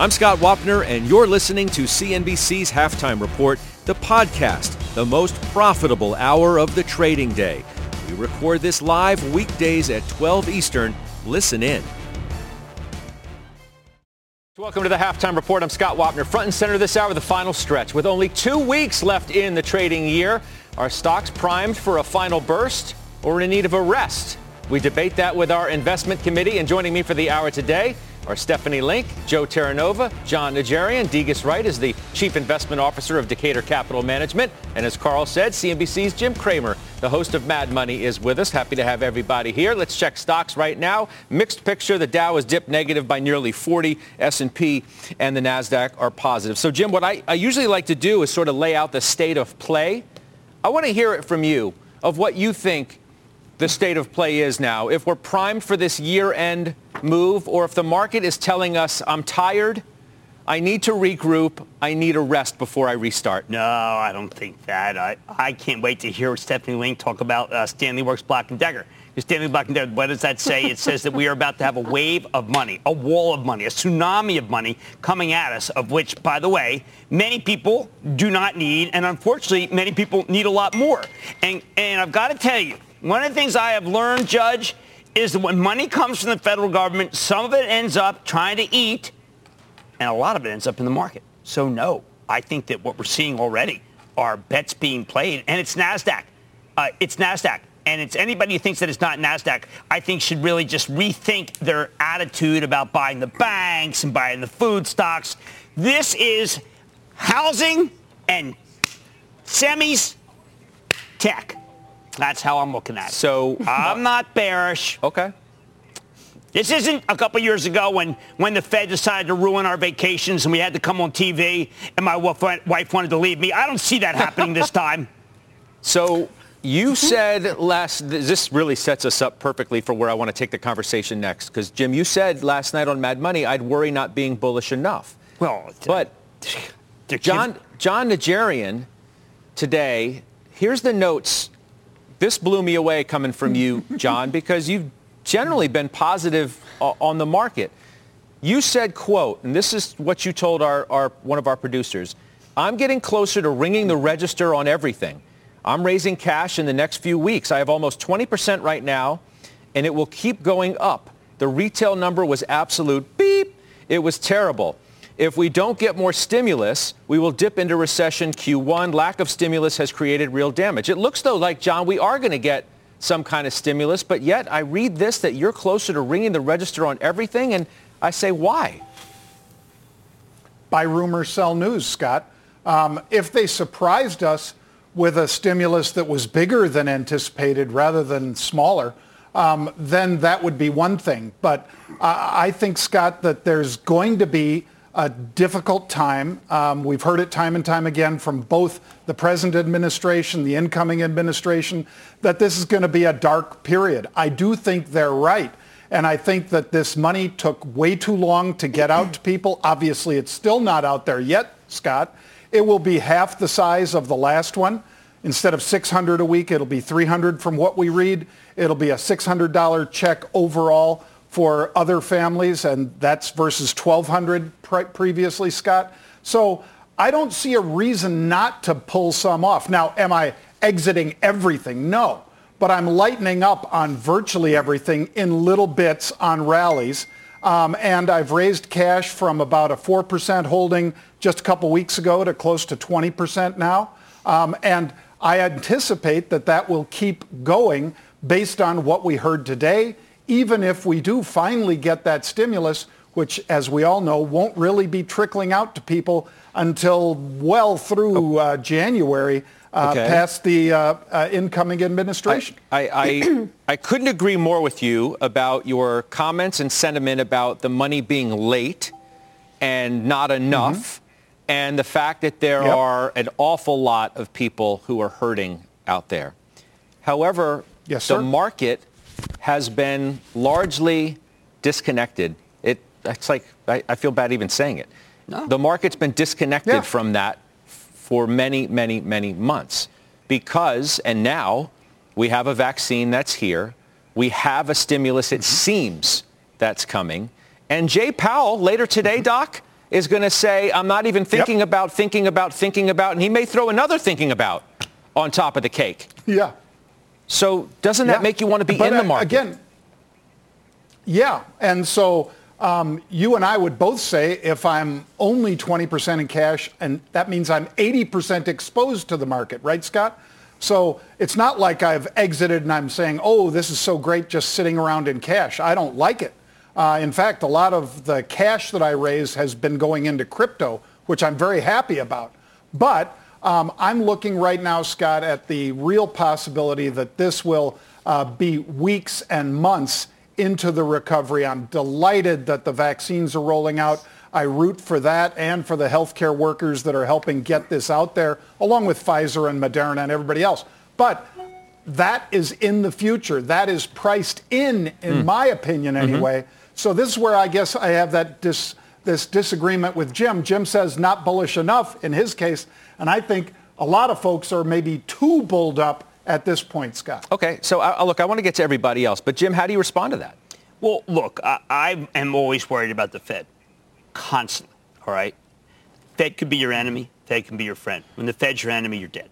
I'm Scott Wapner, and you're listening to CNBC's Halftime Report, the podcast, the most profitable hour of the trading day. We record this live weekdays at 12 Eastern. Listen in. Welcome to the Halftime Report. I'm Scott Wapner. Front and center this hour, the final stretch. With only two weeks left in the trading year, are stocks primed for a final burst or in need of a rest? We debate that with our investment committee. And joining me for the hour today are Stephanie Link, Joe Terranova, Jon Najarian. Degas Wright is the Chief Investment Officer of Decatur Capital Management. And as Carl said, CNBC's Jim Cramer, the host of Mad Money, is with us. Happy to have everybody here. Let's check stocks right now. Mixed picture. The Dow is dipped negative by nearly 40. S&P and the NASDAQ are positive. So, Jim, what I, I usually like to do is sort of lay out the state of play. I want to hear it from you of what you think the state of play is now. If we're primed for this year-end move or if the market is telling us I'm tired, I need to regroup, I need a rest before I restart. No, I don't think that. I, I can't wait to hear Stephanie Link talk about uh, Stanley Works Black & Decker. Stanley Black & Decker, what does that say? It says that we are about to have a wave of money, a wall of money, a tsunami of money coming at us, of which, by the way, many people do not need, and unfortunately, many people need a lot more. And, and I've got to tell you, one of the things I have learned, Judge, is that when money comes from the federal government, some of it ends up trying to eat, and a lot of it ends up in the market. So no, I think that what we're seeing already are bets being played, and it's NASDAQ. Uh, it's NASDAQ. And it's anybody who thinks that it's not NASDAQ, I think should really just rethink their attitude about buying the banks and buying the food stocks. This is housing and semis tech. That's how I'm looking at it. So I'm not bearish. Okay. This isn't a couple years ago when, when the Fed decided to ruin our vacations and we had to come on TV and my wife wanted to leave me. I don't see that happening this time. So you said last, this really sets us up perfectly for where I want to take the conversation next. Because, Jim, you said last night on Mad Money, I'd worry not being bullish enough. Well, but John, Jon Najarian today, here's the notes this blew me away coming from you, John, because you've generally been positive on the market. You said, quote, and this is what you told our, our, one of our producers, I'm getting closer to ringing the register on everything. I'm raising cash in the next few weeks. I have almost 20% right now, and it will keep going up. The retail number was absolute beep. It was terrible. If we don't get more stimulus, we will dip into recession Q1. Lack of stimulus has created real damage. It looks, though, like, John, we are going to get some kind of stimulus, but yet I read this that you're closer to ringing the register on everything, and I say, why? Buy rumors, sell news, Scott. Um, if they surprised us with a stimulus that was bigger than anticipated rather than smaller, um, then that would be one thing. But I think, Scott, that there's going to be a difficult time. Um, we've heard it time and time again from both the present administration, the incoming administration, that this is going to be a dark period. I do think they're right. And I think that this money took way too long to get out to people. Obviously, it's still not out there yet, Scott. It will be half the size of the last one. Instead of 600 a week, it'll be 300 from what we read. It'll be a $600 check overall for other families, and that's versus 1,200 pre- previously, Scott. So I don't see a reason not to pull some off. Now, am I exiting everything? No. But I'm lightening up on virtually everything in little bits on rallies. Um, and I've raised cash from about a 4% holding just a couple weeks ago to close to 20% now. Um, and I anticipate that that will keep going based on what we heard today even if we do finally get that stimulus, which, as we all know, won't really be trickling out to people until well through uh, January. Uh, okay. past the uh, uh incoming administration. I, I, I, couldn't agree more with you about your comments and sentiment about the money being late and not enough, mm-hmm. and the fact that there yep. are an awful lot of people who are hurting out there. However, yes, the market has been largely disconnected. It, it's like, I, I feel bad even saying it. No. The market's been disconnected yeah. from that for many, many, many months because, and now we have a vaccine that's here. We have a stimulus, it mm-hmm. seems, that's coming. And Jay Powell later today, mm-hmm. Doc, is going to say, I'm not even thinking yep. about, thinking about, thinking about, and he may throw another thinking about on top of the cake. Yeah. So doesn't that yeah. make you want to be but in the market? Again, yeah. And so um, you and I would both say if I'm only 20% in cash, and that means I'm 80% exposed to the market, right, Scott? So it's not like I've exited and I'm saying, oh, this is so great just sitting around in cash. I don't like it. Uh, in fact, a lot of the cash that I raise has been going into crypto, which I'm very happy about. But um, I'm looking right now, Scott, at the real possibility that this will uh, be weeks and months into the recovery. I'm delighted that the vaccines are rolling out. I root for that and for the healthcare workers that are helping get this out there, along with Pfizer and Moderna and everybody else. But that is in the future. That is priced in, in mm. my opinion, mm-hmm. anyway. Mm-hmm. So this is where I guess I have that dis, this disagreement with Jim. Jim says not bullish enough in his case, and I think a lot of folks are maybe too bulled up at this point, Scott. Okay, so uh, look, I want to get to everybody else, but Jim, how do you respond to that? Well, look, I, I am always worried about the Fed, constantly. All right, Fed could be your enemy. Fed can be your friend. When the Fed's your enemy, you're dead.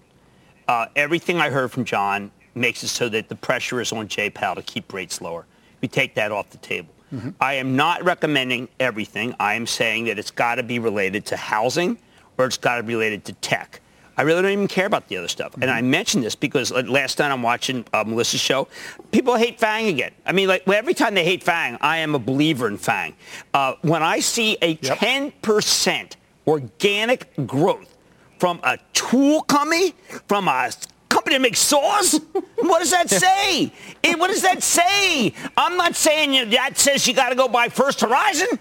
Uh, everything I heard from John makes it so that the pressure is on Jay Powell to keep rates lower. We take that off the table. Mm-hmm. I am not recommending everything. I am saying that it's got to be related to housing or it's got to be related to tech. I really don't even care about the other stuff. Mm-hmm. And I mm-hmm. mentioned this because last night I'm watching uh, Melissa's show. People hate Fang again. I mean, like every time they hate Fang, I am a believer in Fang. Uh, when I see a yep. 10% organic growth from a tool company, from a company that makes saws? what does that say? it, what does that say? I'm not saying that says you got to go buy First Horizon.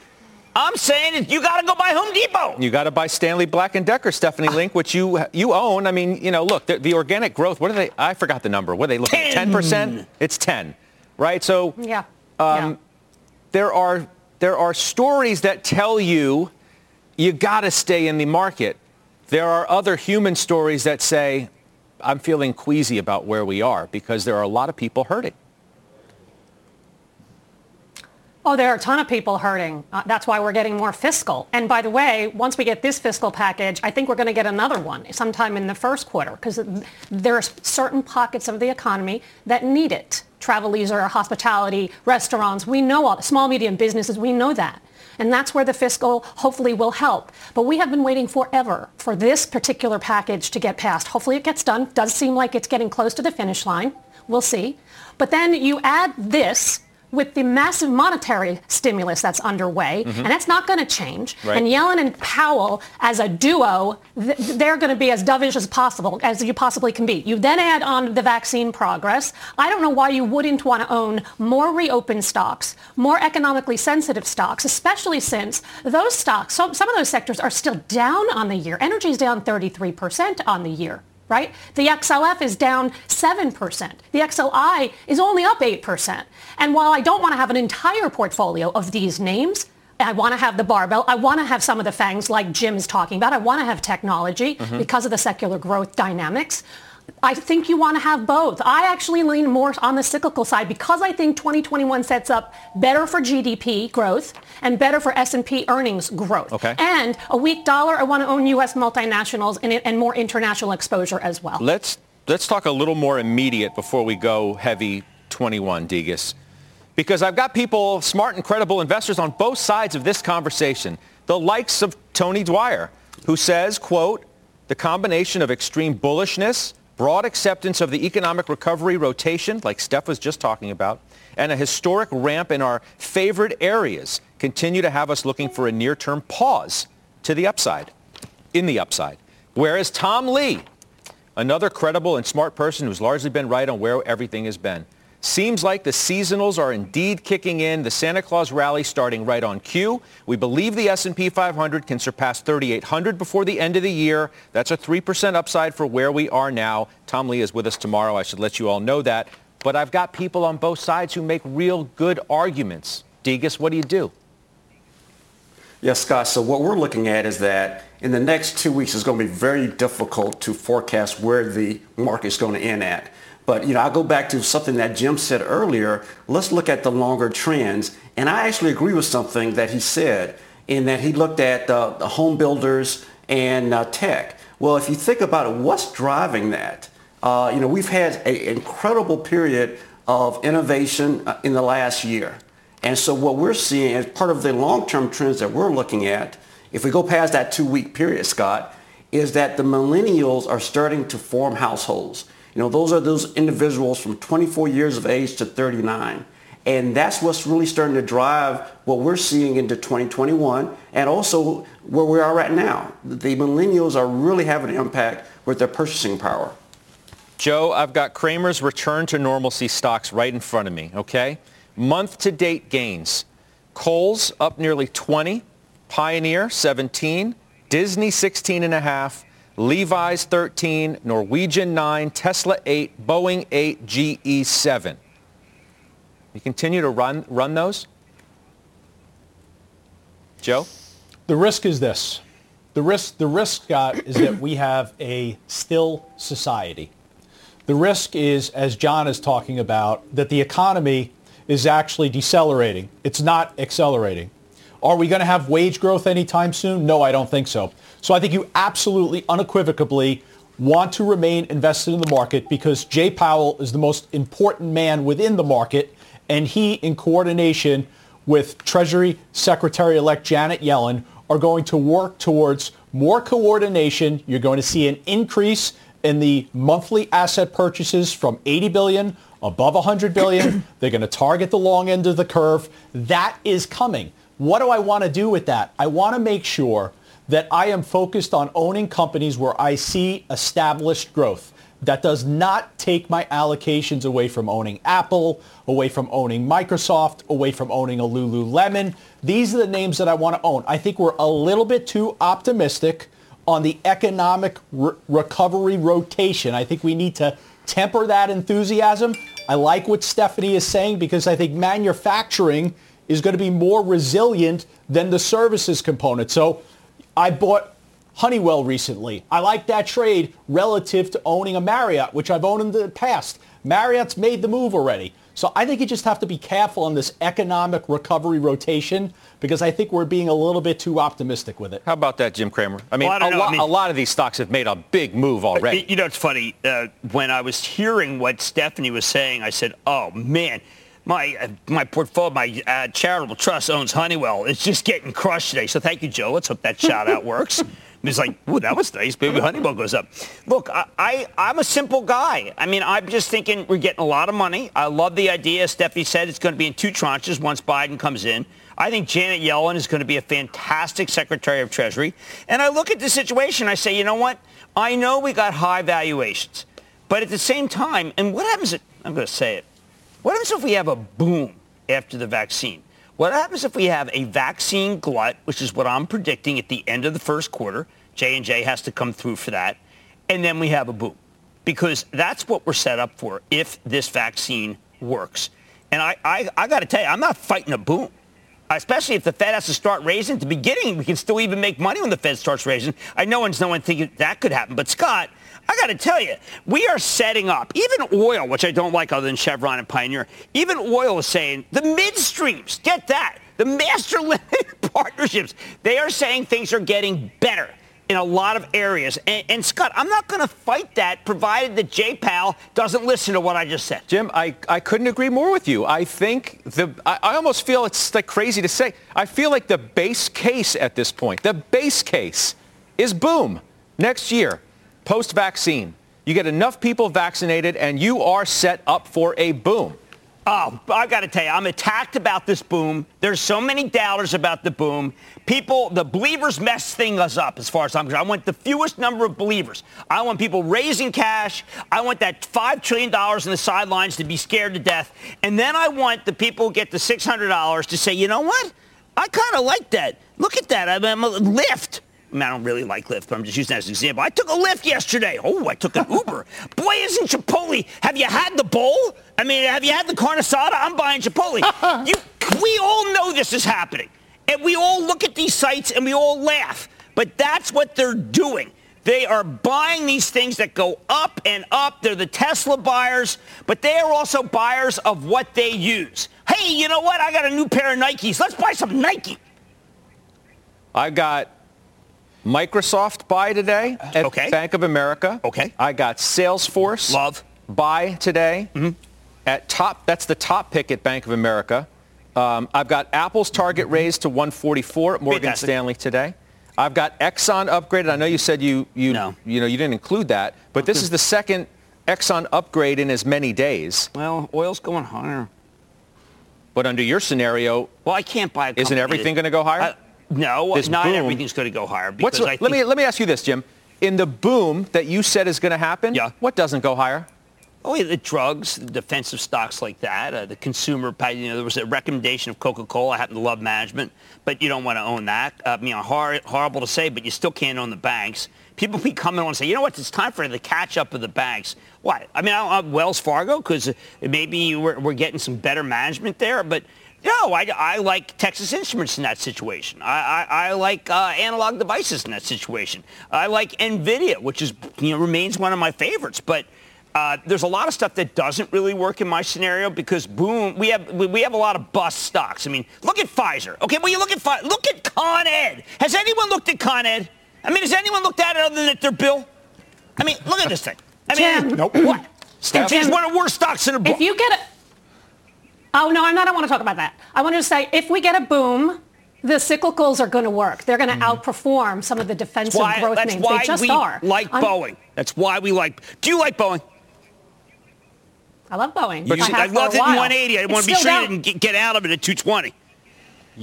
I'm saying you got to go buy Home Depot. You got to buy Stanley Black and Decker, Stephanie Link, which you you own. I mean, you know, look, the, the organic growth. What are they? I forgot the number. What are they looking at? Ten percent. It's ten, right? So yeah. Um, yeah. There are there are stories that tell you you got to stay in the market. There are other human stories that say I'm feeling queasy about where we are because there are a lot of people hurting. Oh, there are a ton of people hurting. Uh, that's why we're getting more fiscal. And by the way, once we get this fiscal package, I think we're going to get another one sometime in the first quarter because there are certain pockets of the economy that need it. Travel, leisure, hospitality, restaurants. We know all small, medium businesses. We know that. And that's where the fiscal hopefully will help. But we have been waiting forever for this particular package to get passed. Hopefully it gets done. Does seem like it's getting close to the finish line. We'll see. But then you add this with the massive monetary stimulus that's underway, mm-hmm. and that's not going to change. Right. And Yellen and Powell, as a duo, th- they're going to be as dovish as possible, as you possibly can be. You then add on the vaccine progress. I don't know why you wouldn't want to own more reopened stocks, more economically sensitive stocks, especially since those stocks, so, some of those sectors are still down on the year. Energy is down 33% on the year right? The XLF is down 7%. The XLI is only up 8%. And while I don't want to have an entire portfolio of these names, I want to have the barbell. I want to have some of the fangs like Jim is talking about. I want to have technology mm-hmm. because of the secular growth dynamics. I think you want to have both. I actually lean more on the cyclical side because I think 2021 sets up better for GDP growth and better for S&P earnings growth. Okay. And a weak dollar, I want to own U.S. multinationals and, and more international exposure as well. Let's let's talk a little more immediate before we go heavy 21, Degas. Because I've got people, smart and credible investors on both sides of this conversation. The likes of Tony Dwyer, who says, quote, the combination of extreme bullishness broad acceptance of the economic recovery rotation, like Steph was just talking about, and a historic ramp in our favorite areas continue to have us looking for a near-term pause to the upside, in the upside. Whereas Tom Lee, another credible and smart person who's largely been right on where everything has been, Seems like the seasonals are indeed kicking in, the Santa Claus rally starting right on cue. We believe the S&P 500 can surpass 3,800 before the end of the year. That's a 3% upside for where we are now. Tom Lee is with us tomorrow. I should let you all know that. But I've got people on both sides who make real good arguments. Degas, what do you do? Yes, Scott. So what we're looking at is that in the next two weeks, it's going to be very difficult to forecast where the market's going to end at. But, you know, I go back to something that Jim said earlier. Let's look at the longer trends. And I actually agree with something that he said in that he looked at uh, the home builders and uh, tech. Well, if you think about it, what's driving that? Uh, you know, we've had an incredible period of innovation uh, in the last year. And so what we're seeing as part of the long-term trends that we're looking at, if we go past that two-week period, Scott, is that the millennials are starting to form households. You know, those are those individuals from 24 years of age to 39. And that's what's really starting to drive what we're seeing into 2021 and also where we are right now. The millennials are really having an impact with their purchasing power. Joe, I've got Cramer's return to normalcy stocks right in front of me, okay? Month to date gains. Kohl's up nearly 20, Pioneer 17, Disney 16 and a half, Levi's 13, Norwegian 9, Tesla 8, Boeing 8, GE 7. You continue to run, run those? Joe? The risk is this. The risk, the risk, Scott, is that we have a still society. The risk is, as John is talking about, that the economy is actually decelerating. It's not accelerating. Are we going to have wage growth anytime soon? No, I don't think so. So I think you absolutely unequivocally want to remain invested in the market because Jay Powell is the most important man within the market and he in coordination with Treasury Secretary-elect Janet Yellen are going to work towards more coordination. You're going to see an increase in the monthly asset purchases from 80 billion above 100 billion. They're going to target the long end of the curve. That is coming. What do I want to do with that? I want to make sure that I am focused on owning companies where I see established growth. That does not take my allocations away from owning Apple, away from owning Microsoft, away from owning a Lululemon. These are the names that I want to own. I think we're a little bit too optimistic on the economic re- recovery rotation. I think we need to temper that enthusiasm. I like what Stephanie is saying because I think manufacturing is going to be more resilient than the services component. So I bought Honeywell recently. I like that trade relative to owning a Marriott, which I've owned in the past. Marriott's made the move already. So I think you just have to be careful on this economic recovery rotation because I think we're being a little bit too optimistic with it. How about that, Jim Cramer? I mean, Well, I don't a, lo- I mean- a lot of these stocks have made a big move already. You know, it's funny. Uh, when I was hearing what Stephanie was saying, I said, "Oh man, my uh, my portfolio, my uh, charitable trust owns Honeywell. It's just getting crushed today." So thank you, Joe. Let's hope that shout out works. It's like, ooh, that was nice. Maybe Honeywell goes up. Look, I, I, I'm a simple guy. I mean, I'm just thinking we're getting a lot of money. I love the idea. as Stephanie said it's going to be in two tranches once Biden comes in. I think Janet Yellen is going to be a fantastic Secretary of Treasury. And I look at the situation, I say, you know what? I know we got high valuations. But at the same time, and what happens if, I'm going to say it, what happens if we have a boom after the vaccine? What happens if we have a vaccine glut, which is what I'm predicting at the end of the first quarter? J&J has to come through for that. And then we have a boom. Because that's what we're set up for if this vaccine works. And I, I, I got to tell you, I'm not fighting a boom especially if the Fed has to start raising. At the beginning, we can still even make money when the Fed starts raising. I know one's no one thinking that could happen, but Scott, I got to tell you, we are setting up. Even oil, which I don't like other than Chevron and Pioneer, even oil is saying the midstreams. Get that? The master limited partnerships. They are saying things are getting better in a lot of areas. And, and Scott, I'm not going to fight that provided that Jay Powell doesn't listen to what I just said. Jim, I, I couldn't agree more with you. I think the I, I almost feel it's like crazy to say. I feel like the base case at this point, the base case is boom. Next year, post-vaccine, you get enough people vaccinated and you are set up for a boom. Oh, I got to tell you, I'm attacked about this boom. There's so many doubters about the boom. People, the believers mess things up as far as I'm concerned. I want the fewest number of believers. I want people raising cash. I want that $5 trillion in the sidelines to be scared to death. And then I want the people who get the $600 to say, you know what? I kind of like that. Look at that. I'm, I'm a Lyft. I, mean, I don't really like Lyft, but I'm just using that as an example. I took a Lyft yesterday. Oh, I took an Uber. Boy, isn't Chipotle. Have you had the bowl? I mean, have you had the carne asada? I'm buying Chipotle. you, we all know this is happening. And we all look at these sites and we all laugh. But that's what they're doing. They are buying these things that go up and up. They're the Tesla buyers, but they are also buyers of what they use. Hey, you know what? I got a new pair of Nikes. Let's buy some Nike. I got Microsoft buy today at Okay. Bank of America. Okay. I got Salesforce Love. buy today at top. That's the top pick at Bank of America. Um, I've got Apple's target raised to 144 at Morgan Fantastic. Stanley today. I've got Exxon upgraded. I know you said you you No. you know you didn't include that, but this is the second Exxon upgrade in as many days. Well, oil's going higher. But under your scenario, Well, I can't buy a Isn't everything gonna go higher? Uh, no, This not boom- everything's going to go higher. Because let me let me ask you this, Jim. In the boom that you said is going to happen, Yeah. what doesn't go higher? Oh, yeah, the drugs, the defensive stocks like that, uh, the consumer, you know, there was a recommendation of Coca-Cola. I happen to love management, but you don't want to own that. Uh, you know, hor- horrible to say, but you still can't own the banks. People be coming on and say, you know what, it's time for the catch-up of the banks. What? I mean, I, I, Wells Fargo, because maybe we're, we're getting some better management there, but no, I, I like Texas Instruments in that situation. I, I, I like uh, analog devices in that situation. I like NVIDIA, which is, you know, remains one of my favorites, but uh, there's a lot of stuff that doesn't really work in my scenario because boom, we have we we have a lot of bust stocks. I mean, look at Pfizer. Okay, well you look at Pfi- look at Con Ed. Has anyone looked at Con Ed? I mean, has anyone looked at it other than at their bill? I mean, look at this thing. I mean, Jim. Nope. what? Steph? One of the worst stocks in the book. If you get a, oh no, I'm not. I don't want to talk about that. I want to say if we get a boom, the cyclicals are going to work. They're going to outperform some of the defensive Mm-hmm. why, growth that's names. why they just we are. like I'm- Boeing. That's why we like. Do you like Boeing? I love Boeing. You- I, have I loved it in 180. I It's want to be sure down. you didn't get- get out of it at 220.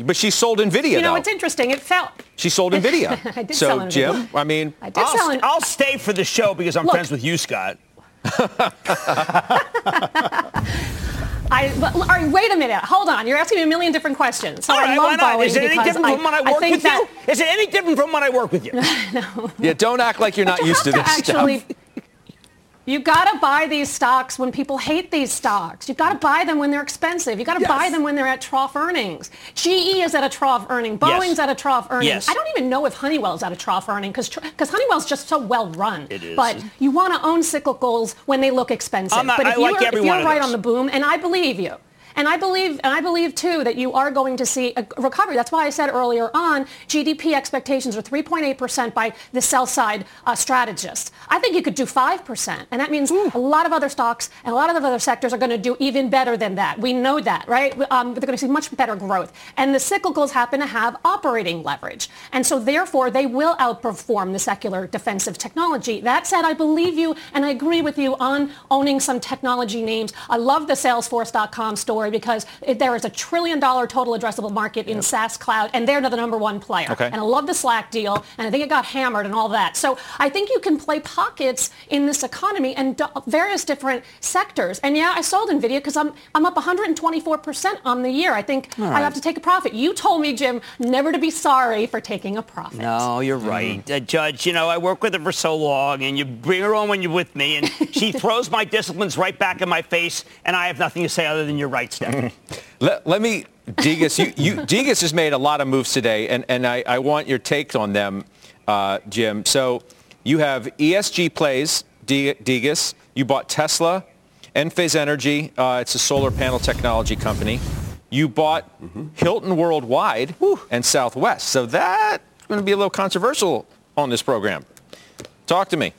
But she sold Nvidia You know, though. it's interesting. It felt. She sold Nvidia. I did so sell Nvidia. Jim, I mean, I did I'll, sell. an- I'll stay for the show because I'm Look. friends with you, Scott. I, but, all right, wait a minute. Hold on. You're asking me a million different questions. So All I love why not? Is it any different I, from when I I work think with that, you? Is it any different from when I work with you? no. yeah, don't act like you're not you used to have this actually, stuff. You got to buy these stocks when people hate these stocks. You've got to buy them when they're expensive. You got to buy them when they're at trough earnings. GE is at a trough earning. Boeing's at a trough earning. Yes. I don't even know if Honeywell's at a trough earning because because Honeywell's just so well run. It is. But you want to own cyclicals when they look expensive. Not- but if I like you're, if you're right those. on the boom, and I believe you. And I believe, and I believe too, that you are going to see a recovery. That's why I said earlier on, GDP expectations are 3.8% by the sell side uh, strategists. I think you could do 5%, and that means a lot of other stocks and a lot of other sectors are going to do even better than that. We know that, right? Um, they're going to see much better growth, and the cyclicals happen to have operating leverage, and so therefore they will outperform the secular defensive technology. That said, I believe you, and I agree with you on owning some technology names. I love the Salesforce.com story because it, there is a trillion dollar total addressable market in SaaS cloud, and they're the number one player. Okay. And I love the Slack deal, and I think it got hammered and all that. So I think you can play pockets in this economy and do- various different sectors. And yeah, I sold Nvidia because I'm I'm up 124% on the year. I think I have to take a profit. You told me, Jim, never to be sorry for taking a profit. No, you're right. Uh, Judge, you know, I work with her for so long, and you bring her on when you're with me, and she throws my disciplines right back in my face, and I have nothing to say other than you're right, Let, let me, Degas, you, you, Degas has made a lot of moves today, and, and I, I want your take on them, uh, Jim. So you have ESG plays, De- Degas. You bought Tesla, Enphase Energy. Uh, it's a solar panel technology company. You bought Hilton Worldwide and Southwest. So that's going to be a little controversial on this program. Talk to me.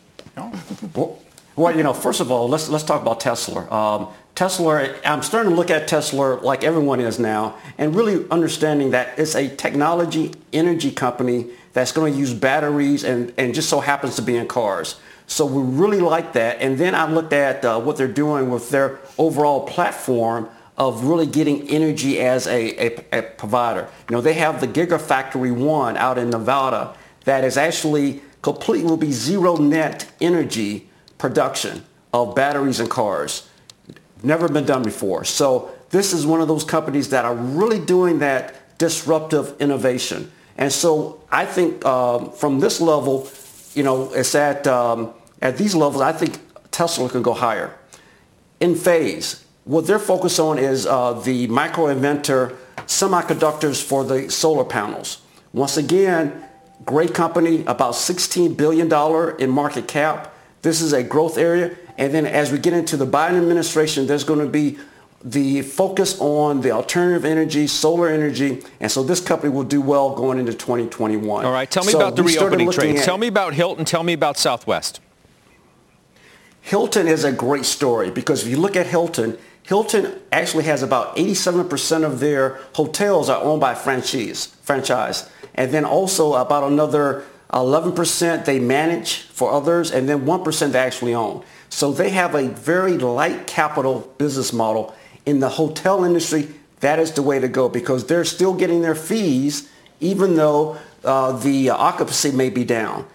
Well, well, you know, first of all, let's let's talk about Tesla. Um, Tesla, I'm starting to look at Tesla like everyone is now, and really understanding that it's a technology energy company that's going to use batteries and, and just so happens to be in cars. So we really like that. And then I looked at uh, what they're doing with their overall platform of really getting energy as a, a, a provider. You know, they have the Gigafactory 1 out in Nevada that is actually completely will be zero net energy production of batteries and cars. Never been done before. So this is one of those companies that are really doing that disruptive innovation. And so I think um, from this level, you know, it's at, um, at these levels, I think Tesla can go higher. Enphase, what they're focused on is uh, the micro-inverter semiconductors for the solar panels. Once again, great company, about $16 billion in market cap. This is a growth area. And then as we get into the Biden administration, there's going to be the focus on the alternative energy, solar energy, and so this company will do well going into 2021. All right, tell me so about the reopening trades. At, tell me about Hilton. Tell me about Southwest. Hilton is a great story because if you look at Hilton, Hilton actually has about 87% of their hotels are owned by franchise, franchise. And then also about another 11% they manage for others, and then 1% they actually own. So they have a very light capital business model. In the hotel industry, that is the way to go because they're still getting their fees even though uh, the occupancy may be down.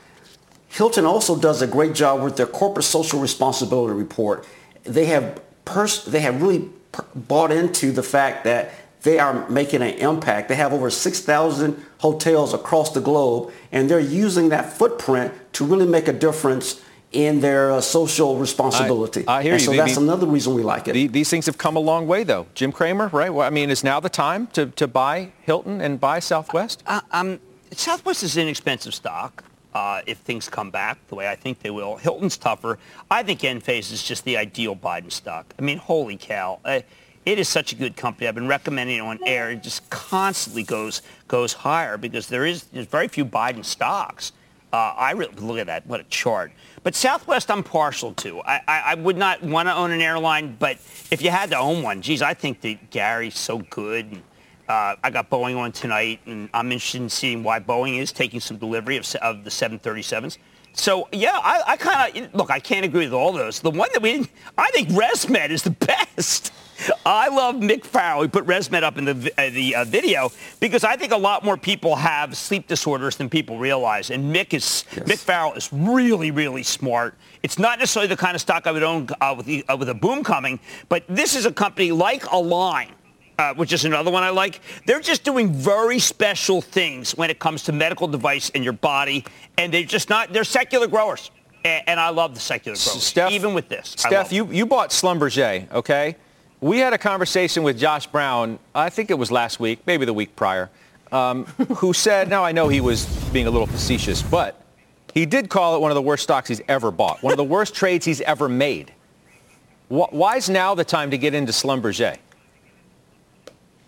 Hilton also does a great job with their corporate social responsibility report. They have pers- they have really bought into the fact that they are making an impact. They have over 6,000 hotels across the globe, and they're using that footprint to really make a difference in their uh, social responsibility. I, I hear and you. So that's another reason we like it. The, these things have come a long way, though. Jim Cramer, right? Well, I mean, is now the time to, to buy Hilton and buy Southwest? Uh, um, Southwest is inexpensive stock. Uh, if things come back the way I think they will. Hilton's tougher. I think Enphase is just the ideal Biden stock. I mean, holy cow. It is such a good company. I've been recommending it on air. It just constantly goes goes higher because there is there's very few Biden stocks. Uh, I look at that. What a chart. But Southwest, I'm partial to. I, I, I would not want to own an airline, but if you had to own one, geez, I think that Gary's so good. Uh, I got Boeing on tonight, and I'm interested in seeing why Boeing is taking some delivery of, of the 737s. So yeah, I, I kind of look. I can't agree with all those. The one that we, I think ResMed is the best. I love Mick Farrell. We put ResMed up in the uh, the uh, video because I think a lot more people have sleep disorders than people realize. And Mick is yes. Mick Farrell is really really smart. It's not necessarily the kind of stock I would own uh, with, the, uh, with a boom coming, but this is a company like Align. Uh, which is another one I like. They're just doing very special things when it comes to medical device in your body, and they're just not. They're secular growers, and, and I love the secular growers. Steph, even with this, Steph, you you bought Schlumberger, okay? We had a conversation with Josh Brown, I think it was last week, maybe the week prior, um, who said, now I know he was being a little facetious, but he did call it one of the worst stocks he's ever bought, one of the worst trades he's ever made. Why is now the time to get into Schlumberger?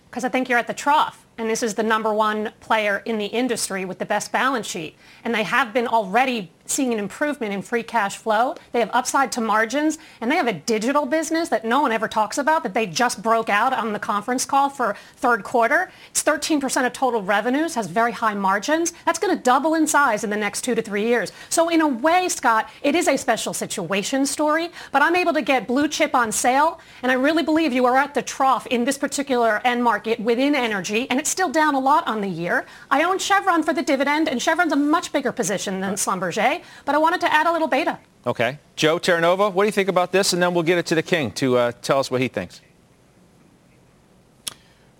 Because I think you're at the trough and this is the number one player in the industry with the best balance sheet. And they have been already seeing an improvement in free cash flow. They have upside to margins, and they have a digital business that no one ever talks about that they just broke out on the conference call for third quarter. It's 13% of total revenues, has very high margins. That's going to double in size in the next two to three years. So in a way, Scott, it is a special situation story, but I'm able to get blue chip on sale, and I really believe you are at the trough in this particular end market within energy, and it's still down a lot on the year. I own Chevron for the dividend, and Chevron's a much bigger position than Schlumberger, but I wanted to add a little beta. Okay. Joe Terranova, what do you think about this? And then we'll get it to the king to uh, tell us what he thinks.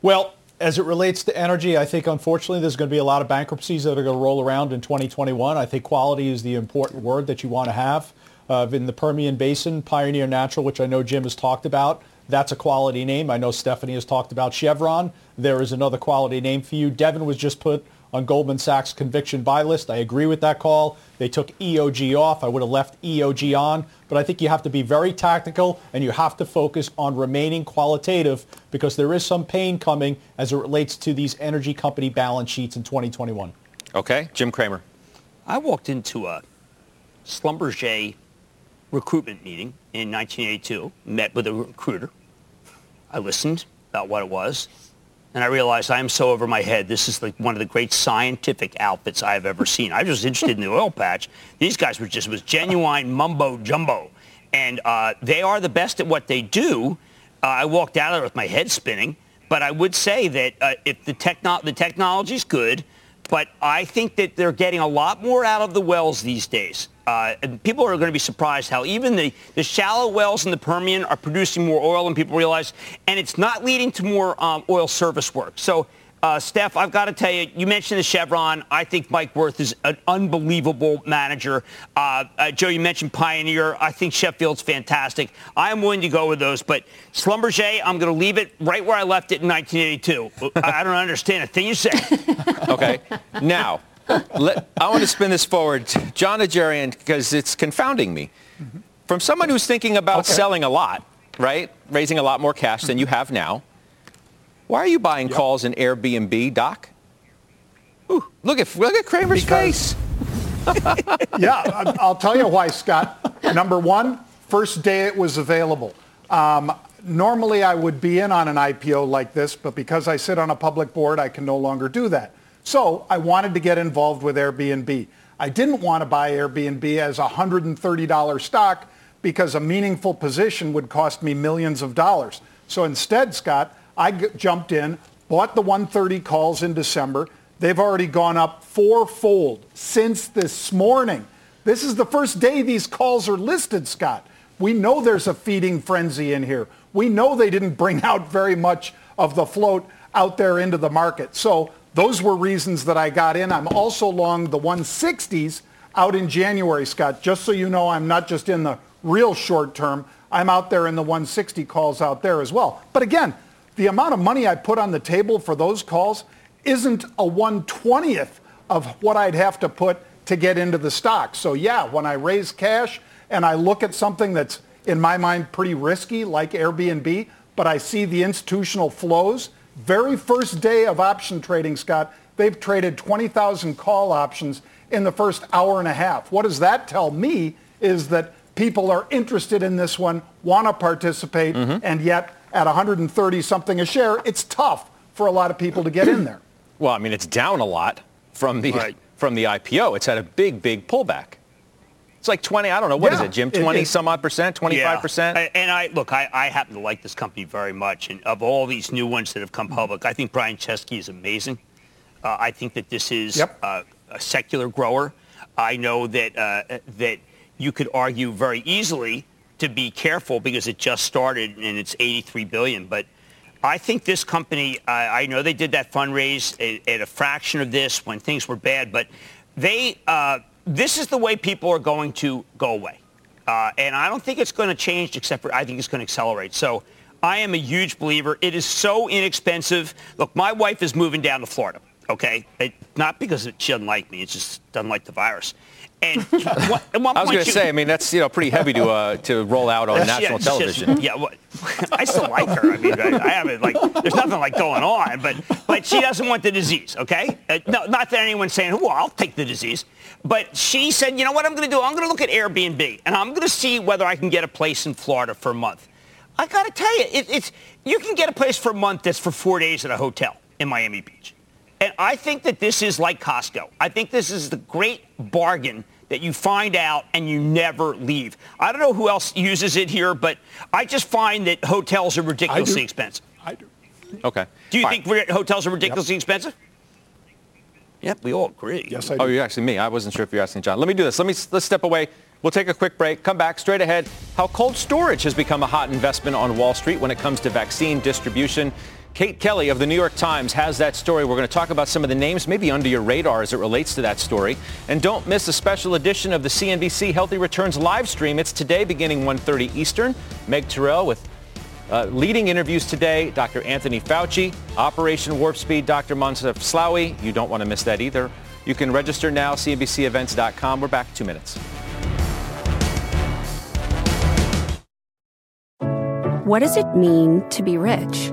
Well, as it relates to energy, I think unfortunately there's going to be a lot of bankruptcies that are going to roll around in 2021. I think quality is the important word that you want to have. Uh, in the Permian Basin, Pioneer Natural, which I know Jim has talked about, that's a quality name. I know Stephanie has talked about Chevron. There is another quality name for you. Devon was just put on Goldman Sachs conviction buy list. I agree with that call. They took EOG off. I would have left EOG on. But I think you have to be very tactical and you have to focus on remaining qualitative because there is some pain coming as it relates to these energy company balance sheets in 2021. Okay. Jim Cramer. I walked into a Schlumberger recruitment meeting in 1982, met with a recruiter. I listened about what it was, and I realized I am so over my head. This is like one of the great scientific outfits I have ever seen. I was just interested in the oil patch. These guys were just was genuine mumbo jumbo, and uh, they are the best at what they do. Uh, I walked out of there with my head spinning. But I would say that uh, if the, techno- the technology is good, but I think that they're getting a lot more out of the wells these days. Uh, and people are going to be surprised how even the, the shallow wells in the Permian are producing more oil than people realize, and it's not leading to more um, oil service work. So uh, Steph, I've got to tell you, you mentioned the Chevron. I think Mike Wirth is an unbelievable manager. Uh, uh, Joe, you mentioned Pioneer. I think Sheffield's fantastic. I am willing to go with those, but Schlumberger, I'm going to leave it right where I left it in 1982. I, I don't understand a thing you say. okay. Now, let, I want to spin this forward. Jon Najarian, because it's confounding me. From someone who's thinking about okay. selling a lot, right? Raising a lot more cash than you have now why are you buying yep. calls in Airbnb, Doc? Ooh, look at look at Cramer's because, face. yeah, I'll tell you why, Scott. Number one, first day it was available. Um, normally I would be in on an IPO like this, but because I sit on a public board, I can no longer do that. So I wanted to get involved with Airbnb. I didn't want to buy Airbnb as a $130 stock because a meaningful position would cost me millions of dollars. So instead, Scott, I g- jumped in, bought the 130 calls in December. They've already gone up fourfold since this morning. This is the first day these calls are listed, Scott. We know there's a feeding frenzy in here. We know they didn't bring out very much of the float out there into the market. So those were reasons that I got in. I'm also long the 160s out in January, Scott. Just so you know, I'm not just in the real short term. I'm out there in the 160 calls out there as well. But again, the amount of money I put on the table for those calls isn't a 120th of what I'd have to put to get into the stock. So yeah, when I raise cash and I look at something that's in my mind pretty risky like Airbnb, but I see the institutional flows, very first day of option trading, Scott, they've traded 20,000 call options in the first hour and a half. What does that tell me is that people are interested in this one, want to participate, mm-hmm. and yet at 130 something a share, it's tough for a lot of people to get in there. Well, I mean, it's down a lot from the right. from the IPO. It's had a big, big pullback. It's like 20, I don't know, what yeah, is it, Jim? 20 it, some odd percent, 25 percent? Yeah. And I, look, I, I happen to like this company very much. And of all these new ones that have come public, I think Brian Chesky is amazing. Uh, I think that this is yep. uh, a secular grower. I know that, uh, that you could argue very easily to be careful because it just started and it's 83 billion. But I think this company, uh, I know they did that fundraise at, at, a fraction of this when things were bad, but they, uh, this is the way people are going to go away. Uh, and I don't think it's going to change except for I think it's going to accelerate. So I am a huge believer. It is so inexpensive. Look, my wife is moving down to Florida. Okay, it, not because she doesn't like me; it just doesn't like the virus. And what, I was going to say, I mean, that's you know pretty heavy to uh, to roll out on national yeah, television. Just, yeah, well, I still like her. I mean, I, I haven't like there's nothing like going on, but but she doesn't want the disease. Okay, uh, no, not that anyone's saying, well, I'll take the disease, but she said, you know what I'm going to do? I'm going to look at Airbnb and I'm going to see whether I can get a place in Florida for a month. I got to tell you, it, it's you can get a place for a month that's for four days at a hotel in Miami Beach. And I think that this is like Costco. I think this is the great bargain that you find out and you never leave. I don't know who else uses it here, but I just find that hotels are ridiculously expensive. I do. Okay. Do you all think right. hotels are ridiculously yep. expensive? Yep, we all agree. Yes, I do. Oh, you're asking me. I wasn't sure if you're asking John. Let me do this. Let me let's step away. We'll take a quick break. Come back straight ahead. How cold storage has become a hot investment on Wall Street when it comes to vaccine distribution. Kate Kelly of the New York Times has that story. We're going to talk about some of the names maybe under your radar as it relates to that story. And don't miss a special edition of the CNBC Healthy Returns live stream. It's today beginning 1.30 Eastern. Meg Tirrell with uh, leading interviews today, Dr. Anthony Fauci, Operation Warp Speed, Dr. Moncef Slaoui. You don't want to miss that either. You can register now, cnbcevents.com. We're back in two minutes. What does it mean to be rich?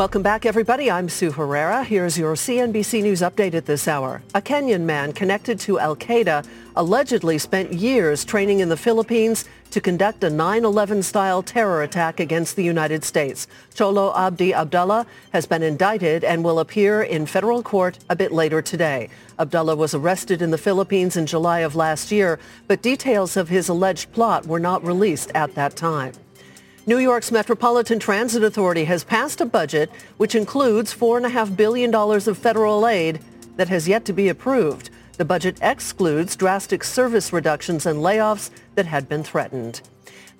Welcome back, everybody. I'm Sue Herrera. Here's your CNBC News update at this hour. A Kenyan man connected to al-Qaeda allegedly spent years training in the Philippines to conduct a 9-11-style terror attack against the United States. Cholo Abdi Abdullah has been indicted and will appear in federal court a bit later today. Abdullah was arrested in the Philippines in July of last year, but details of his alleged plot were not released at that time. New York's Metropolitan Transit Authority has passed a budget which includes $4.5 billion of federal aid that has yet to be approved. The budget excludes drastic service reductions and layoffs that had been threatened.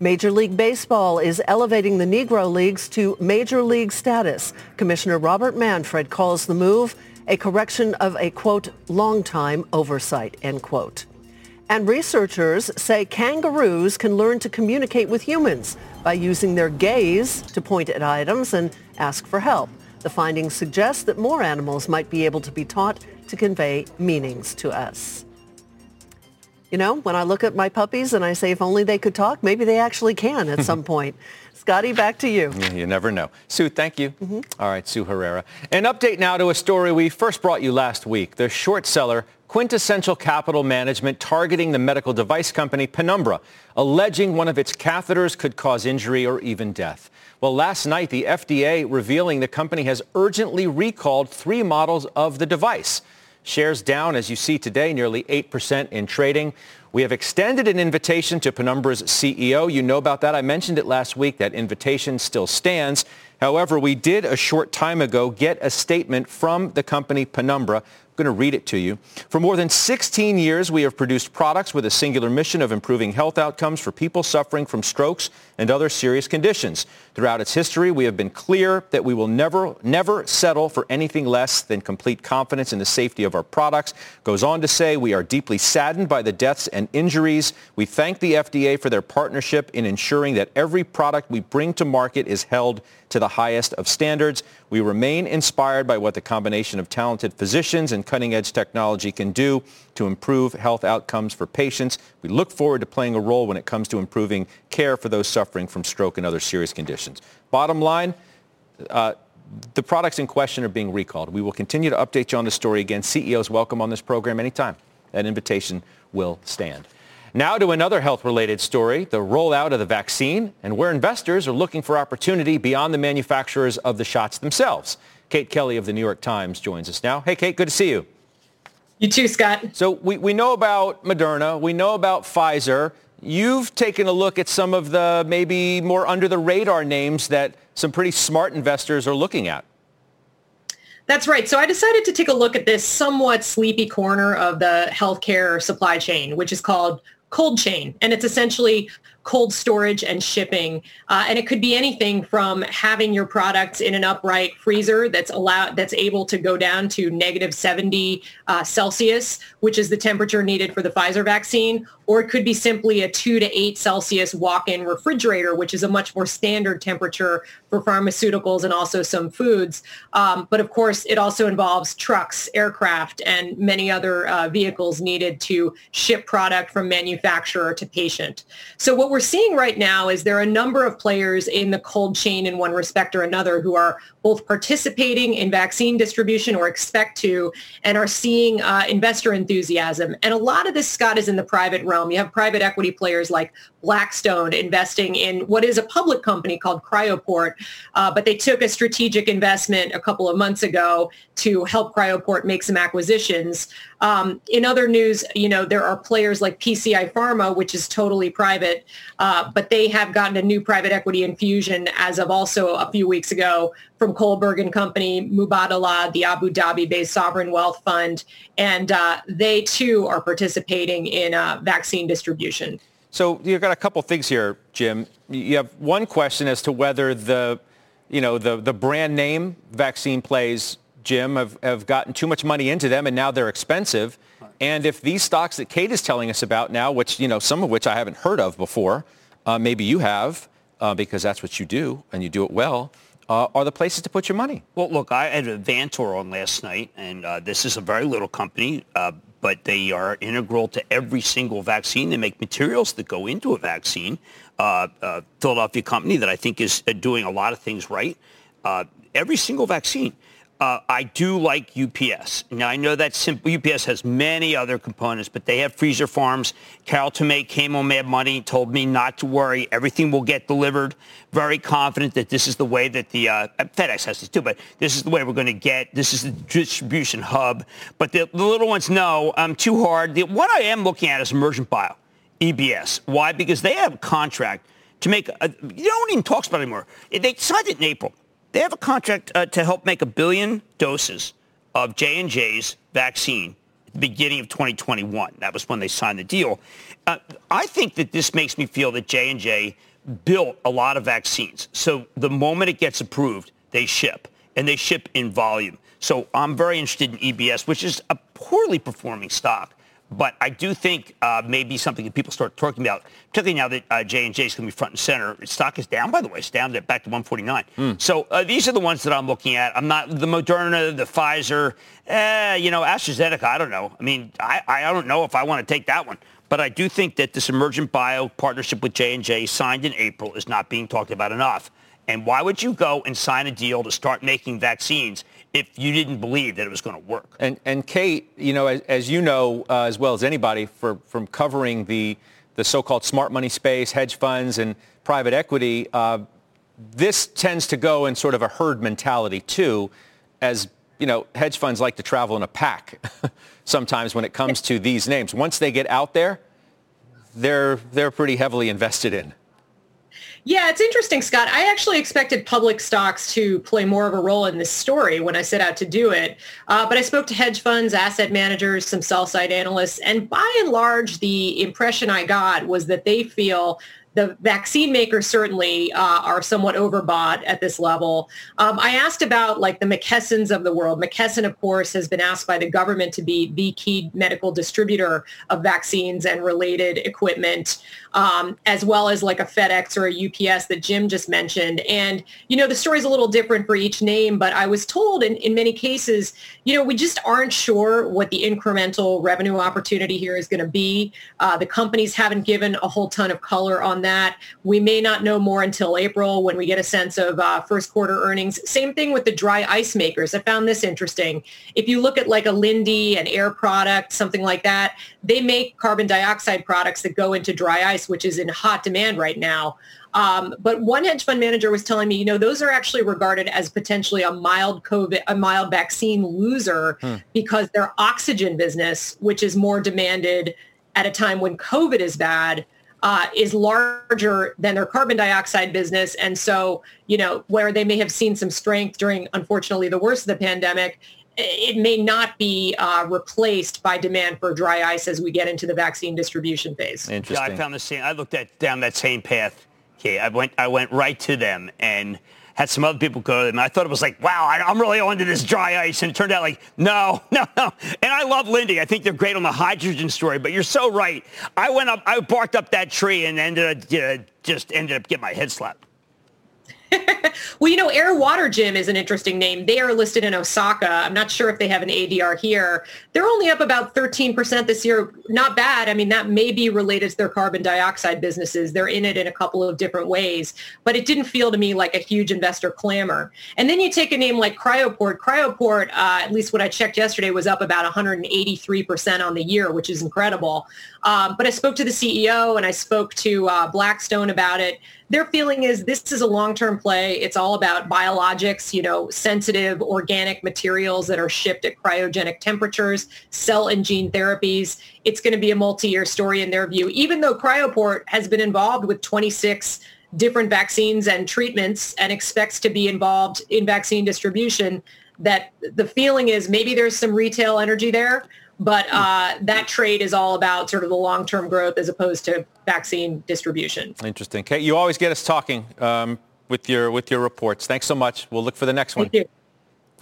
Major League Baseball is elevating the Negro Leagues to Major League status. Commissioner Robert Manfred calls the move a correction of a, quote, long-time oversight, end quote. And researchers say kangaroos can learn to communicate with humans by using their gaze to point at items and ask for help. The findings suggest that more animals might be able to be taught to convey meanings to us. You know, when I look at my puppies and I say if only they could talk, maybe they actually can at some point. Scotty, back to you. Yeah, you never know. Sue, thank you. Mm-hmm. All right, Sue Herrera. An update now to a story we first brought you last week. The short seller Quintessential Capital Management targeting the medical device company Penumbra, alleging one of its catheters could cause injury or even death. Well, last night, the FDA revealing the company has urgently recalled three models of the device. Shares down, as you see today, nearly 8% in trading. We have extended an invitation to Penumbra's CEO. You know about that. I mentioned it last week. That invitation still stands. However, we did a short time ago get a statement from the company Penumbra going to read it to you. For more than 16 years, we have produced products with a singular mission of improving health outcomes for people suffering from strokes and other serious conditions. Throughout its history, we have been clear that we will never, never settle for anything less than complete confidence in the safety of our products. Goes on to say, we are deeply saddened by the deaths and injuries. We thank the FDA for their partnership in ensuring that every product we bring to market is held to the highest of standards. We remain inspired by what the combination of talented physicians and cutting-edge technology can do to improve health outcomes for patients. We look forward to playing a role when it comes to improving care for those suffering from stroke and other serious conditions. Bottom line, uh, the products in question are being recalled. We will continue to update you on the story. Again, CEOs welcome on this program anytime. That invitation will stand. Now to another health-related story, the rollout of the vaccine and where investors are looking for opportunity beyond the manufacturers of the shots themselves. Kate Kelly of the New York Times joins us now. Hey, Kate, good to see you. You too, Scott. So we, we know about Moderna. We know about Pfizer. You've taken a look at some of the maybe more under the radar names that some pretty smart investors are looking at. That's right. So I decided to take a look at this somewhat sleepy corner of the healthcare supply chain, which is called cold chain. And it's essentially cold storage and shipping. Uh, and it could be anything from having your products in an upright freezer that's allowed that's able to go down to negative 70 uh, Celsius, which is the temperature needed for the Pfizer vaccine, or it could be simply a two to eight Celsius walk-in refrigerator, which is a much more standard temperature for pharmaceuticals and also some foods. Um, but of course, it also involves trucks, aircraft, and many other uh, vehicles needed to ship product from manufacturer to patient. So what we're seeing right now is there are a number of players in the cold chain in one respect or another who are both participating in vaccine distribution or expect to and are seeing uh, investor enthusiasm. And a lot of this, Scott, is in the private realm. You have private equity players like Blackstone investing in what is a public company called Cryoport, uh, but they took a strategic investment a couple of months ago to help Cryoport make some acquisitions. Um, in other news, you know, there are players like PCI Pharma, which is totally private, uh, but they have gotten a new private equity infusion as of also a few weeks ago from Kohlberg and Company, Mubadala, the Abu Dhabi-based sovereign wealth fund, and uh, they too are participating in uh, vaccine distribution. So you've got a couple things here, Jim. You have one question as to whether the, you know, the, the brand name vaccine plays, Jim, have, have gotten too much money into them and now they're expensive. And if these stocks that Kate is telling us about now, which, you know, some of which I haven't heard of before, uh, maybe you have, uh, because that's what you do and you do it well, uh, are the places to put your money. Well, look, I had Avantor on last night, and uh, this is a very little company, uh, but they are integral to every single vaccine. They make materials that go into a vaccine. Uh, uh, Philadelphia company that I think is uh, doing a lot of things right. every single vaccine. Uh, I do like UPS. Now, I know that simple, UPS has many other components, but they have freezer farms. Carol Tomé came on Mad Money, told me not to worry. Everything will get delivered. Very confident that this is the way that the uh, FedEx has this too, but this is the way we're going to get. This is the distribution hub. But the, the little ones know I'm um, too hard. The, what I am looking at is emergent bio, EBS. Why? Because they have a contract to make. A, you don't even talk about it anymore. They signed it in April. They have a contract uh, to help make a billion doses of J&J's vaccine at the beginning of 2021. That was when they signed the deal. Uh, I think that this makes me feel that J&J built a lot of vaccines. So the moment it gets approved, they ship, and they ship in volume. So I'm very interested in EBS, which is a poorly performing stock. But I do think uh, maybe something that people start talking about, particularly now that uh, J&J is going to be front and center. Its stock is down, by the way. It's down to back to 149. Mm. So uh, these are the ones that I'm looking at. I'm not the Moderna, the Pfizer, eh, you know, AstraZeneca. I don't know. I mean, I, I don't know if I want to take that one. But I do think that this emergent bio partnership with J&J signed in April is not being talked about enough. And why would you go and sign a deal to start making vaccines if you didn't believe that it was going to work. And, and Kate, you know, as, as you know uh, as well as anybody for, from covering the, the so-called smart money space, hedge funds, and private equity, uh, this tends to go in sort of a herd mentality too, as you know, hedge funds like to travel in a pack sometimes when it comes to these names. Once they get out there, they're they're pretty heavily invested in. Yeah, it's interesting, Scott. I actually expected public stocks to play more of a role in this story when I set out to do it. Uh, but I spoke to hedge funds, asset managers, some sell side analysts, and by and large, the impression I got was that they feel the vaccine makers certainly uh, are somewhat overbought at this level. Um, I asked about like the McKessons of the world. McKesson, of course, has been asked by the government to be the key medical distributor of vaccines and related equipment, um, as well as like a FedEx or a UPS that Jim just mentioned. And, you know, the story's a little different for each name, but I was told in, in many cases, you know, we just aren't sure what the incremental revenue opportunity here is going to be. Uh, the companies haven't given a whole ton of color on that. We may not know more until April when we get a sense of uh, first quarter earnings. Same thing with the dry ice makers. I found this interesting. If you look at like a Linde, an air product, something like that, they make carbon dioxide products that go into dry ice, which is in hot demand right now. Um, but one hedge fund manager was telling me, you know, those are actually regarded as potentially a mild COVID, a mild vaccine loser hmm. because their oxygen business, which is more demanded at a time when COVID is bad, uh, is larger than their carbon dioxide business. And so, you know, where they may have seen some strength during, unfortunately, the worst of the pandemic, it may not be uh, replaced by demand for dry ice as we get into the vaccine distribution phase. Interesting. Yeah, I found the same. I looked at down that same path. Okay, I went. I went right to them and had some other people go to them. I thought it was like, wow, I, am really onto this dry ice. And it turned out like, no, no, no. And I love Linde. I think they're great on the hydrogen story, but you're so right. I went up, I barked up that tree and ended up, you know, just ended up getting my head slapped. well, you know, Air Water Jim is an interesting name. They are listed in Osaka. I'm not sure if they have an ADR here. They're only up about 13% this year. Not bad. I mean, that may be related to their carbon dioxide businesses. They're in it in a couple of different ways, but it didn't feel to me like a huge investor clamor. And then you take a name like Cryoport. Cryoport, uh, at least what I checked yesterday, was up about 183% on the year, which is incredible. Um, but I spoke to the CEO and I spoke to uh, Blackstone about it their feeling is this is a long-term play. It's all about biologics, you know, sensitive organic materials that are shipped at cryogenic temperatures, cell and gene therapies. It's going to be a multi-year story in their view, even though Cryoport has been involved with 26 different vaccines and treatments and expects to be involved in vaccine distribution that the feeling is maybe there's some retail energy there but uh, that trade is all about sort of the long-term growth as opposed to vaccine distribution. Interesting. Kate, you always get us talking um, with your with your reports. Thanks so much. We'll look for the next one. Thank you.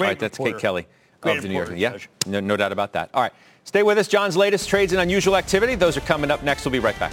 All right, that's reporter. Kate Kelly Great of the New York. Yeah, no, no doubt about that. All right, stay with us. Jon's latest trades and unusual activity. Those are coming up next. We'll be right back.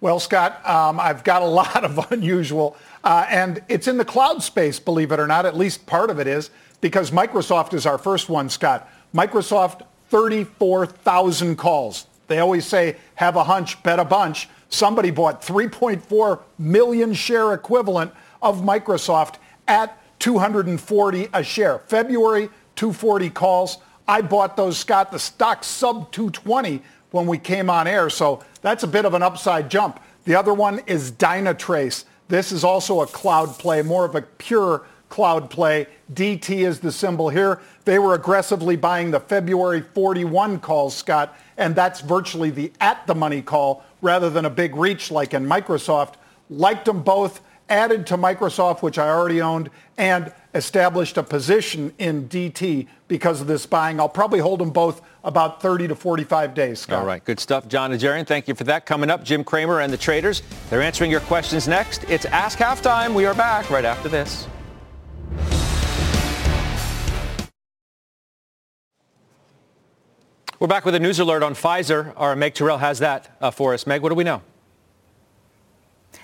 Well, Scott, um, I've got a lot of unusual, uh, and it's in the cloud space, believe it or not. At least part of it is because Microsoft is our first one, Scott. Microsoft, 34,000 calls. They always say, have a hunch, bet a bunch. Somebody bought 3.4 million share equivalent of Microsoft at 240 a share. February, 240 calls. I bought those, Scott. The stock sub 220 when we came on air. So that's a bit of an upside jump. The other one is Dynatrace. This is also a cloud play, more of a pure cloud play. DT is the symbol here. They were aggressively buying the February 41 calls, Scott, and that's virtually the at the money call rather than a big reach like in Microsoft. Liked them both, added to Microsoft, which I already owned, and established a position in DT because of this buying. I'll probably hold them both about 30 to 45 days, Scott. All right, good stuff. Jon Najarian, thank you for that. Coming up, Jim Cramer and the traders. They're answering your questions next. It's Ask Halftime. We are back right after this. We're back with a news alert on Pfizer. Our Meg Tirrell has that uh, for us. Meg, what do we know?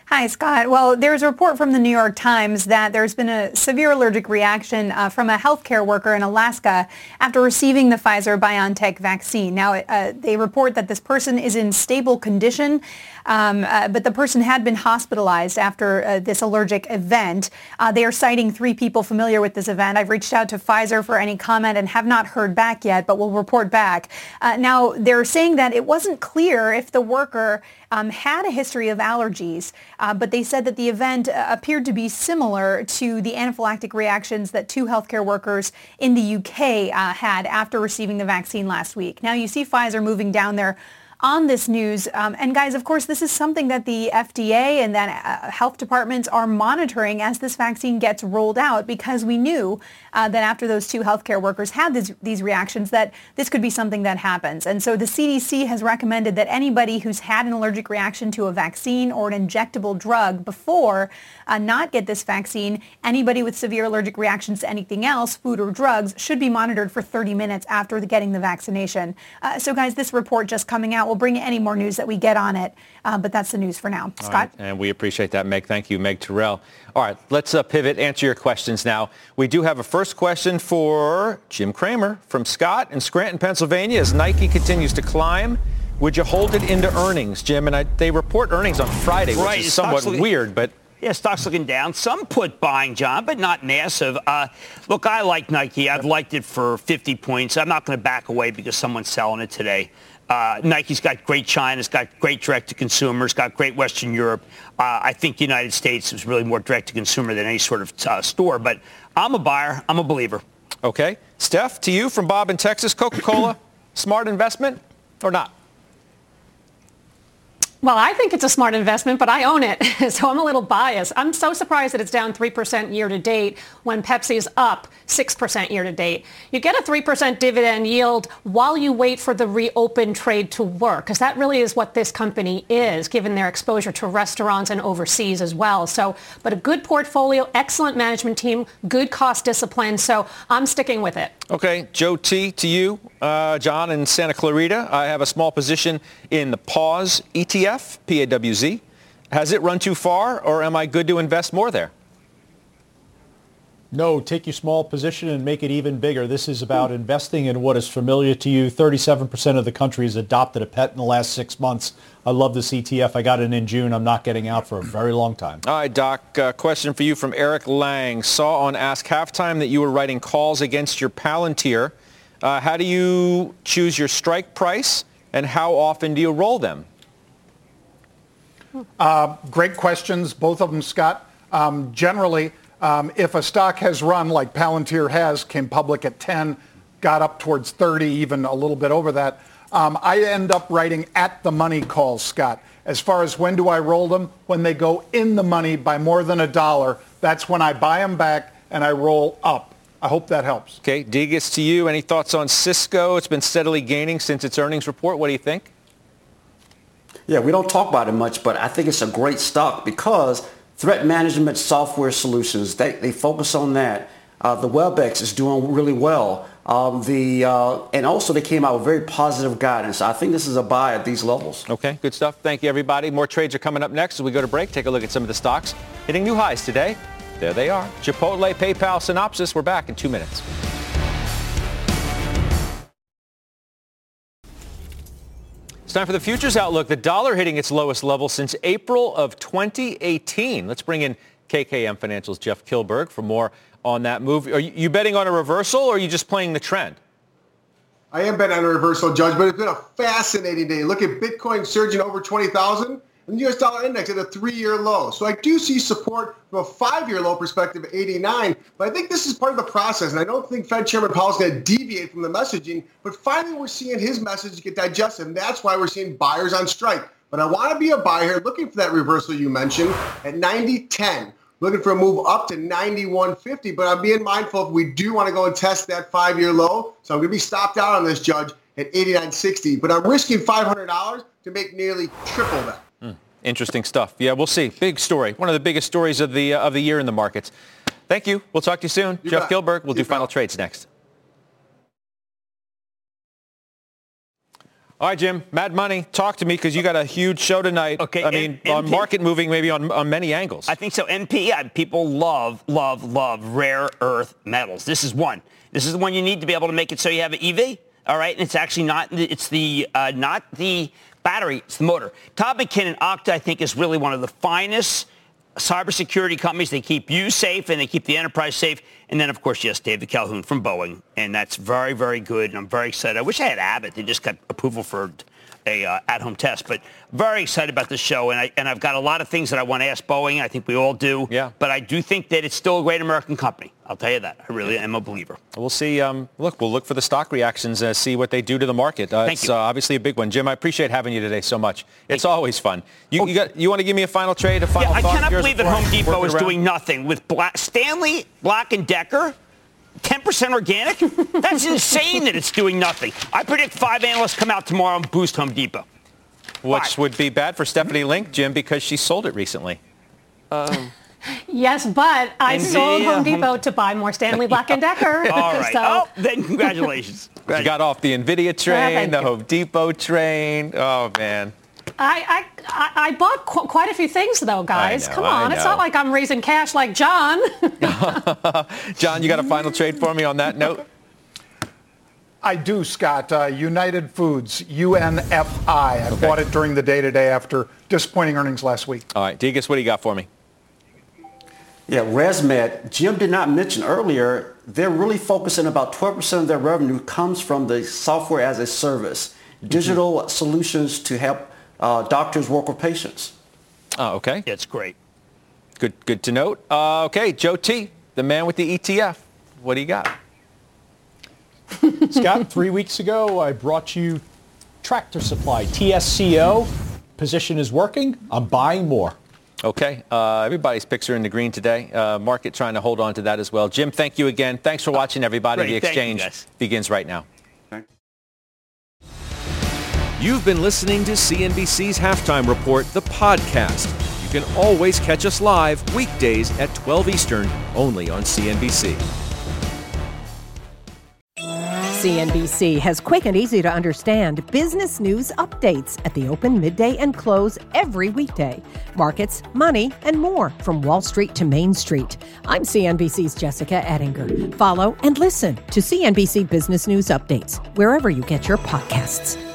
Hi, Scott. Well, there's a report from the New York Times that there's been a severe allergic reaction uh, from a healthcare worker in Alaska after receiving the Pfizer BioNTech vaccine. Now, uh, they report that this person is in stable condition, um, uh, but the person had been hospitalized after uh, this allergic event. Uh, they are citing three people familiar with this event. I've reached out to Pfizer for any comment and have not heard back yet, but will report back. Uh, now, they're saying that it wasn't clear if the worker um, had a history of allergies, uh, but they said that the event uh, appeared to be similar to the anaphylactic reactions that two healthcare workers in the UK uh, had after receiving the vaccine last week. Now you see Pfizer moving down their on this news. Um, and guys, of course, this is something that the FDA and that uh, health departments are monitoring as this vaccine gets rolled out because we knew uh, that after those two healthcare workers had this, these reactions that this could be something that happens. And so the CDC has recommended that anybody who's had an allergic reaction to a vaccine or an injectable drug before uh, not get this vaccine. Anybody with severe allergic reactions to anything else, food or drugs, should be monitored for 30 minutes after the, getting the vaccination. Uh, so guys, this report just coming out We'll bring you any more news that we get on it. Uh, but that's the news for now. Scott? Right, and we appreciate that, Meg. Thank you, Meg Tirrell. All right, let's uh, pivot, answer your questions now. We do have a first question for Jim Cramer from Scott in Scranton, Pennsylvania. As Nike continues to climb, would you hold it into earnings, Jim? And I, they report earnings on Friday, which right, is somewhat weird, but yeah, stock's looking down. Some put buying, Jon, but not massive. Uh, look, I like Nike. I've liked it for 50 points. I'm not going to back away because someone's selling it today. Uh, Nike's got great China, it's got great direct to consumer, it's got great Western Europe. Uh, I think the United States is really more direct to consumer than any sort of uh, store. But I'm a buyer. I'm a believer. Okay. Steph, to you from Bob in Texas, Coca-Cola, smart investment or not? Well, I think it's a smart investment, but I own it, so I'm a little biased. I'm so surprised that it's down 3% year to date when Pepsi's up 6% year to date. You get a 3% dividend yield while you wait for the reopen trade to work, because that really is what this company is, given their exposure to restaurants and overseas as well. So, but a good portfolio, excellent management team, good cost discipline, so I'm sticking with it. Okay, Joe T, to you, uh, John in Santa Clarita. I have a small position in the Pause ETF, PAWZ. Has it run too far, or am I good to invest more there? No, take your small position and make it even bigger. This is about investing in what is familiar to you. 37% of the country has adopted a pet in the last six months. I love this ETF. I got it in June. I'm not getting out for a very long time. All right, Doc. Uh, question for you from Eric Lang. Saw on Ask Halftime that you were writing calls against your Palantir. Uh, how do you choose your strike price, and how often do you roll them? Uh, great questions, both of them, Scott. Um, generally, um, if a stock has run like Palantir has, came public at 10, got up towards 30, even a little bit over that, um, I end up writing at the money calls, Scott. As far as when do I roll them? When they go in the money by more than a dollar, that's when I buy them back and I roll up. I hope that helps. Okay, Degas to you. Any thoughts on Cisco? It's been steadily gaining since its earnings report. What do you think? Yeah, we don't talk about it much, but I think it's a great stock because threat management software solutions, they, they focus on that. Uh, the WebEx is doing really well. Um, the uh, and also they came out with very positive guidance. I think this is a buy at these levels. Okay, good stuff. Thank you, everybody. More trades are coming up next as we go to break. Take a look at some of the stocks hitting new highs today. There they are. Chipotle, PayPal, Synopsys. We're back in two minutes. Time for the futures outlook. The dollar hitting its lowest level since April of 2018. Let's bring in KKM Financial's Jeff Kilburg for more on that move. Are you betting on a reversal or are you just playing the trend? I am betting on a reversal, Judge, but it's been a fascinating day. Look at Bitcoin surging over 20,000 and the US dollar index at a three-year low. So I do see support from a five-year low perspective at 89, but I think this is part of the process, and I don't think Fed Chairman Powell is going to deviate from the messaging, but finally we're seeing his message get digested, and that's why we're seeing buyers on strike. But I want to be a buyer looking for that reversal you mentioned at 90.10 looking for a move up to 91.50, but I'm being mindful if we do want to go and test that five-year low. So I'm going to be stopped out on this, Judge, at 89.60, but I'm risking $500 to make nearly triple that. Interesting stuff. Yeah, we'll see. Big story. One of the biggest stories of the uh, of the year in the markets. Thank you. We'll talk to you soon. You Jeff bet. Kilburg. We'll you do bet. final trades next. All right, Jim. Mad Money, talk to me because you got a huge show tonight. Okay. I mean, M- on market moving, maybe on, on many angles. I think so. MP, people love, love, love rare earth metals. This is one. This is the one you need to be able to make it so you have an EV. All right, and it's actually not. It's the uh, not the battery. It's the motor. Todd McKinnon, Okta, I think, is really one of the finest cybersecurity companies. They keep you safe and they keep the enterprise safe. And then, of course, yes, David Calhoun from Boeing. And that's very, very good. And I'm very excited. I wish I had Abbott. They just got approval for a uh, at-home test. But very excited about the show, and I and I've got a lot of things that I want to ask Boeing. I think we all do. Yeah. But I do think that it's still a great American company. I'll tell you that. I really am a believer. We'll see. Um, look, we'll look for the stock reactions and uh, see what they do to the market. Uh, Thank it's you. Uh, obviously a big one. Jim, I appreciate having you today so much. It's always fun. You, oh. you, got, you want to give me a final trade, a final yeah, I cannot believe that Home Depot is around? doing nothing with Black, Stanley Black and Decker 10% organic? That's insane that it's doing nothing. I predict five analysts come out tomorrow and boost Home Depot. Which would be bad for Stephanie Link, Jim, because she sold it recently. Um. Yes, but I sold Home Depot to buy more Stanley Black & Decker. All right. so. Oh, then congratulations. you got off the NVIDIA train, the you. Home Depot train. Oh, man. I, I, I bought qu- quite a few things, though, guys. Know, Come on. It's not like I'm raising cash like Jon. Jon, you got a final trade for me on that note? I do, Scott. Uh, United Foods, UNFI. I okay. bought it during the day today after disappointing earnings last week. All right. Degas, what do you got for me? Yeah, ResMed, Jim did not mention earlier, they're really focusing about 12% of their revenue comes from the software as a service, digital mm-hmm. solutions to help uh, doctors work with patients. Oh, okay. It's great. Good, good to note. Uh, okay, Joe T, the man with the ETF. What do you got? Scott, three weeks ago, I brought you Tractor Supply, TSCO. Position is working. I'm buying more. Okay. Uh, everybody's picks are in the green today. Uh, market trying to hold on to that as well. Jim, thank you again. Thanks for watching, everybody. Great. The exchange begins right now. You've been listening to CNBC's Halftime Report, the podcast. You can always catch us live weekdays at 12 Eastern, only on CNBC. CNBC has quick and easy to understand business news updates at the open, midday, and close every weekday. Markets, money, and more from Wall Street to Main Street. I'm CNBC's Jessica Ettinger. Follow and listen to CNBC Business News Updates wherever you get your podcasts.